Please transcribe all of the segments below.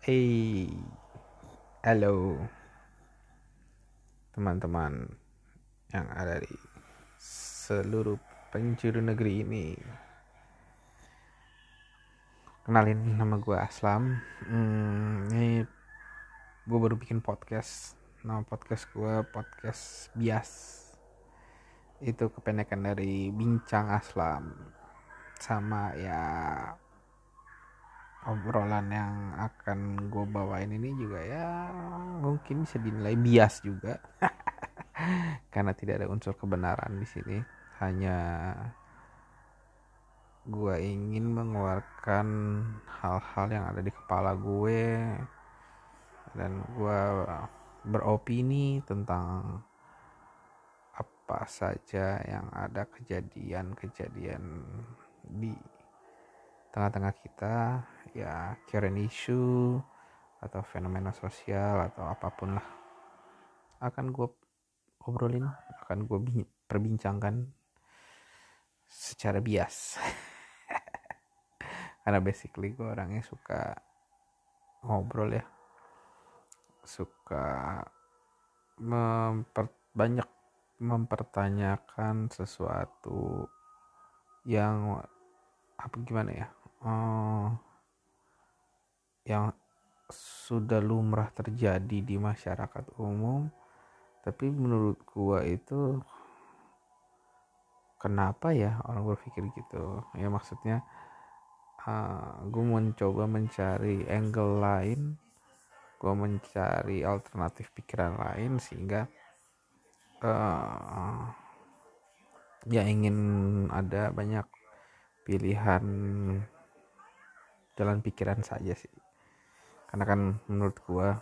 Hey, halo teman-teman yang ada di seluruh penjuru negeri ini. Kenalin nama gue Aslam. Hmm, ini gue baru bikin podcast. Nama podcast gue podcast bias. Itu kependekan dari Bincang Aslam. Sama ya obrolan yang akan gue bawain ini juga ya mungkin bisa dinilai bias juga. Karena tidak ada unsur kebenaran di sini. Hanya gue ingin mengeluarkan hal-hal yang ada di kepala gue. Dan gue beropini tentang apa saja yang ada kejadian-kejadian di tengah-tengah kita ya current issue atau fenomena sosial atau apa pun lah. Akan gue obrolin akan gue perbincangkan secara bias. Karena basically gue orangnya suka ngobrol ya. Suka memper, banyak mempertanyakan sesuatu yang apa gimana ya uh, yang sudah lumrah terjadi di masyarakat umum tapi menurut gua itu kenapa ya orang berpikir gitu? Ya maksudnya uh, gua mencoba mencari angle lain gua mencari alternatif pikiran lain sehingga uh, ya ingin ada banyak pilihan jalan pikiran saja sih karena kan menurut gua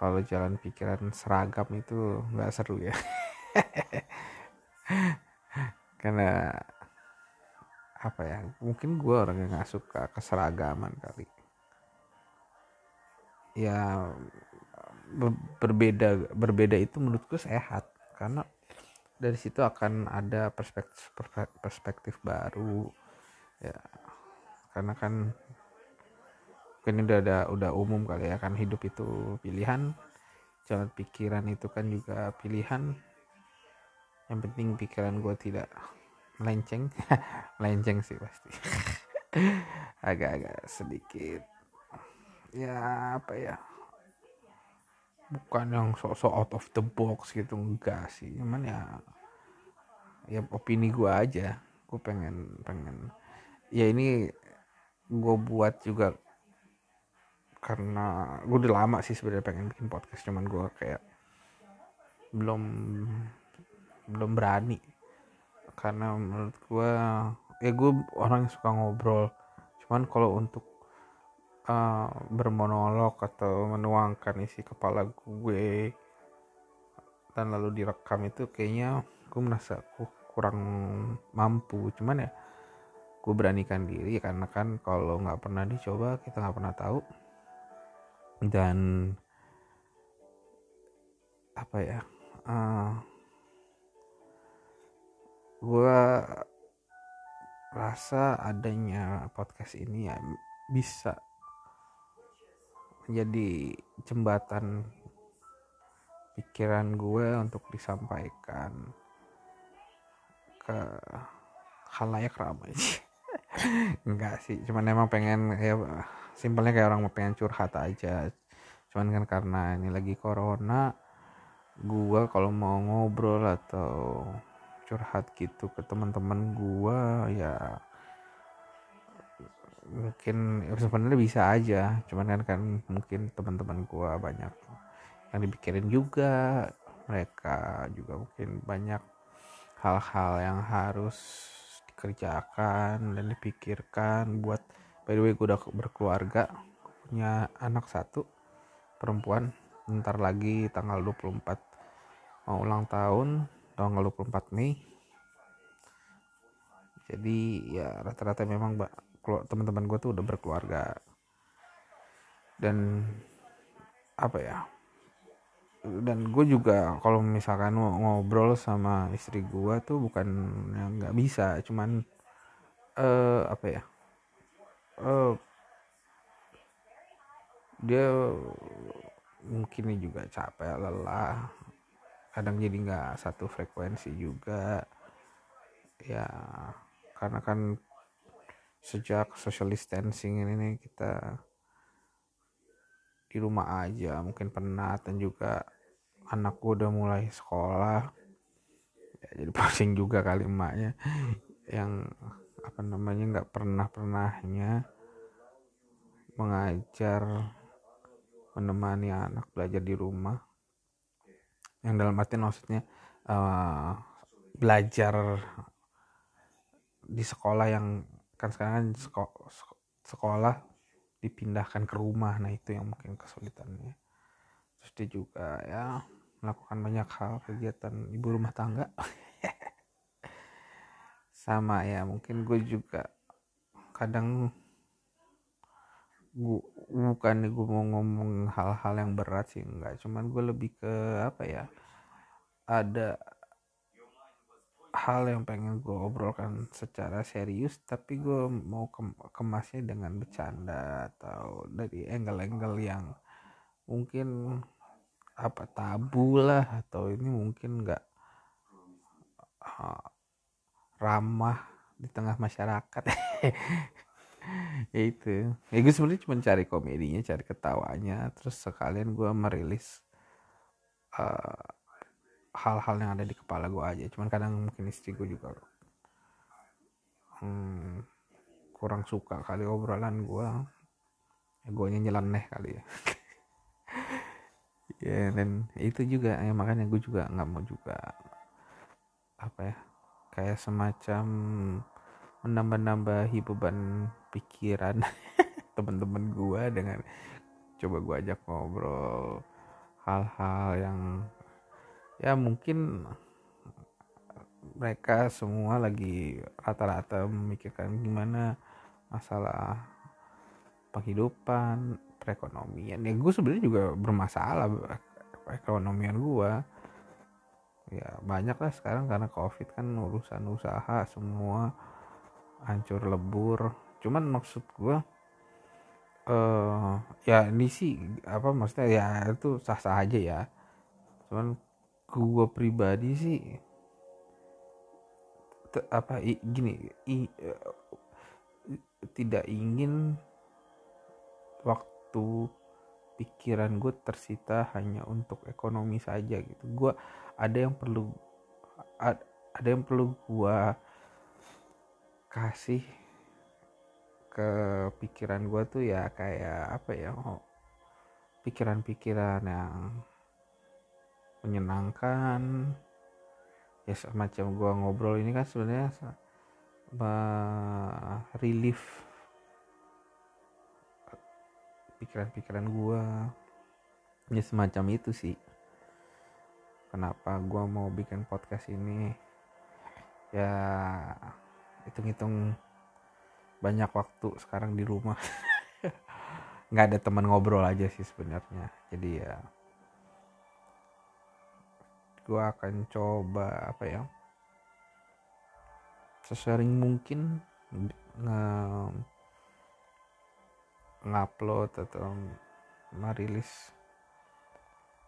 kalau jalan pikiran seragam itu nggak seru ya. Karena apa ya mungkin gua orang yang nggak suka keseragaman kali. Ya berbeda berbeda itu menurut gue sehat. Karena dari situ akan ada perspektif perspektif baru ya. Karena kan mungkin udah ada udah umum kali ya kan hidup itu pilihan. Jalan pikiran itu kan juga pilihan. Yang penting pikiran gue tidak melenceng. Melenceng sih pasti. Agak-agak sedikit ya apa ya bukan yang sok-sok out of the box gitu enggak sih. Cuman ya ya opini gue aja. Gue pengen pengen ya ini gue buat juga karena gue udah lama sih sebenarnya pengen bikin podcast cuman gue kayak belum belum berani. Karena menurut gue ya gue orang yang suka ngobrol. Cuman kalau untuk uh, bermonolog atau menuangkan isi kepala gue dan lalu direkam itu kayaknya gue merasa kurang mampu. Cuman ya gue beranikan diri karena kan kalau nggak pernah dicoba kita nggak pernah tahu dan apa ya uh, eh, gue rasa adanya podcast ini ya bisa menjadi jembatan pikiran gue untuk disampaikan ke halayak ramai enggak sih cuman emang pengen ya simpelnya kayak orang mau pengen curhat aja. Cuman kan karena ini lagi corona gua kalau mau ngobrol atau curhat gitu ke teman-teman gua ya mungkin ya sebenarnya bisa aja. Cuman kan kan mungkin teman-teman gua banyak yang dipikirin juga mereka juga mungkin banyak hal-hal yang harus dikerjakan dan dipikirkan buat by the way gue udah berkeluarga punya anak satu perempuan ntar lagi tanggal 24 mau ulang tahun tanggal 24 Mei. Jadi ya rata-rata memang teman-teman gue tuh udah berkeluarga. Dan apa ya dan gue juga kalau misalkan ngobrol sama istri gue tuh bukan yang nggak bisa cuman uh, apa ya uh, dia mungkin juga capek lelah kadang jadi nggak satu frekuensi juga. Ya karena kan sejak social distancing ini kita di rumah aja mungkin penat dan juga anakku udah mulai sekolah. Ya, jadi pusing juga kali emaknya. Yang apa namanya nggak pernah pernahnya mengajar menemani anak belajar di rumah. Yang dalam arti maksudnya uh, belajar di sekolah yang kan sekarang kan sekolah dipindahkan ke rumah. Nah itu yang mungkin kesulitannya. Terus dia juga ya melakukan banyak hal kegiatan ibu rumah tangga. Sama ya mungkin gue juga kadang gue bukan gue mau ngomong hal-hal yang berat sih enggak. Cuman gue lebih ke apa ya ada hal yang pengen gue obrolkan secara serius tapi gue mau kemasnya dengan bercanda atau dari angle-angle yang mungkin apa tabu lah atau ini mungkin enggak uh, ramah di tengah masyarakat. Ya itu. Ya gue sebenarnya cuma cari komedinya cari ketawanya terus sekalian gue merilis uh, hal-hal yang ada di kepala gue aja. Cuman kadang mungkin istri gue juga hmm, kurang suka kali obrolan gue ya gue nyeleneh kali ya ya dan itu juga ya makanya gue juga nggak mau juga apa ya kayak semacam menambah-nambahi beban pikiran teman-teman gue dengan coba gue ajak ngobrol hal-hal yang ya mungkin mereka semua lagi rata-rata memikirkan gimana masalah penghidupan perekonomian. Ya gue sebenarnya juga bermasalah perekonomian gue ya banyak lah sekarang karena covid kan urusan usaha semua hancur lebur. Cuman maksud gue uh, ya ini sih apa maksudnya ya itu sah sah aja ya. Cuman gue pribadi sih te, apa i, gini i, uh, tidak ingin waktu pikiran gue tersita hanya untuk ekonomi saja gitu. Gue ada yang perlu ada yang perlu gue kasih ke pikiran gue tuh ya kayak apa ya pikiran-pikiran yang menyenangkan. Ya semacam gue ngobrol ini kan sebenarnya relief pikiran-pikiran gue ya semacam itu sih. Kenapa gue mau bikin podcast ini? Ya hitung-hitung banyak waktu sekarang di rumah. Nggak ada teman ngobrol aja sih sebenarnya. Jadi ya gue akan coba apa ya sesering mungkin nge ngupload atau merilis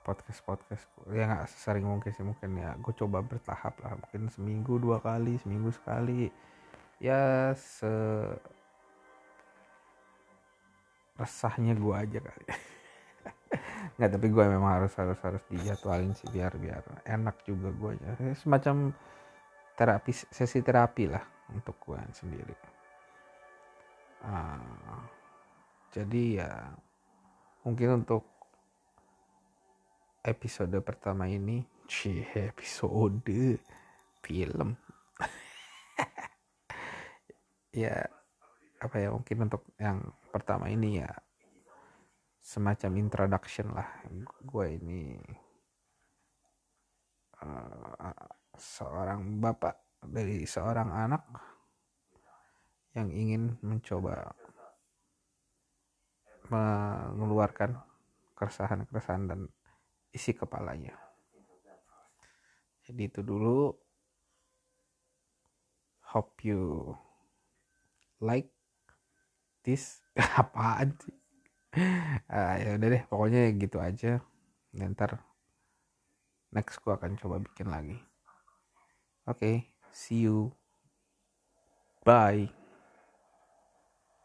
podcast podcast ya nggak sering mungkin sih mungkin ya. Gue coba bertahap lah mungkin seminggu dua kali seminggu sekali. Ya se resahnya gue aja kali. Nggak tapi gue memang harus harus harus dijadwalin sih biar biar enak juga gue ya. Semacam terapi sesi terapi lah untuk gue sendiri. Uh, jadi ya mungkin untuk episode pertama ini cie episode film. Ya apa ya mungkin untuk yang pertama ini ya semacam introduction lah. Gue ini uh, seorang bapak dari seorang anak yang ingin mencoba mengeluarkan keresahan-keresahan dan isi kepalanya. Jadi itu dulu. Hope you like this. Apaan sih? Uh, ya udah deh pokoknya gitu aja. Dan ntar next gue akan coba bikin lagi. Oke okay, see you. Bye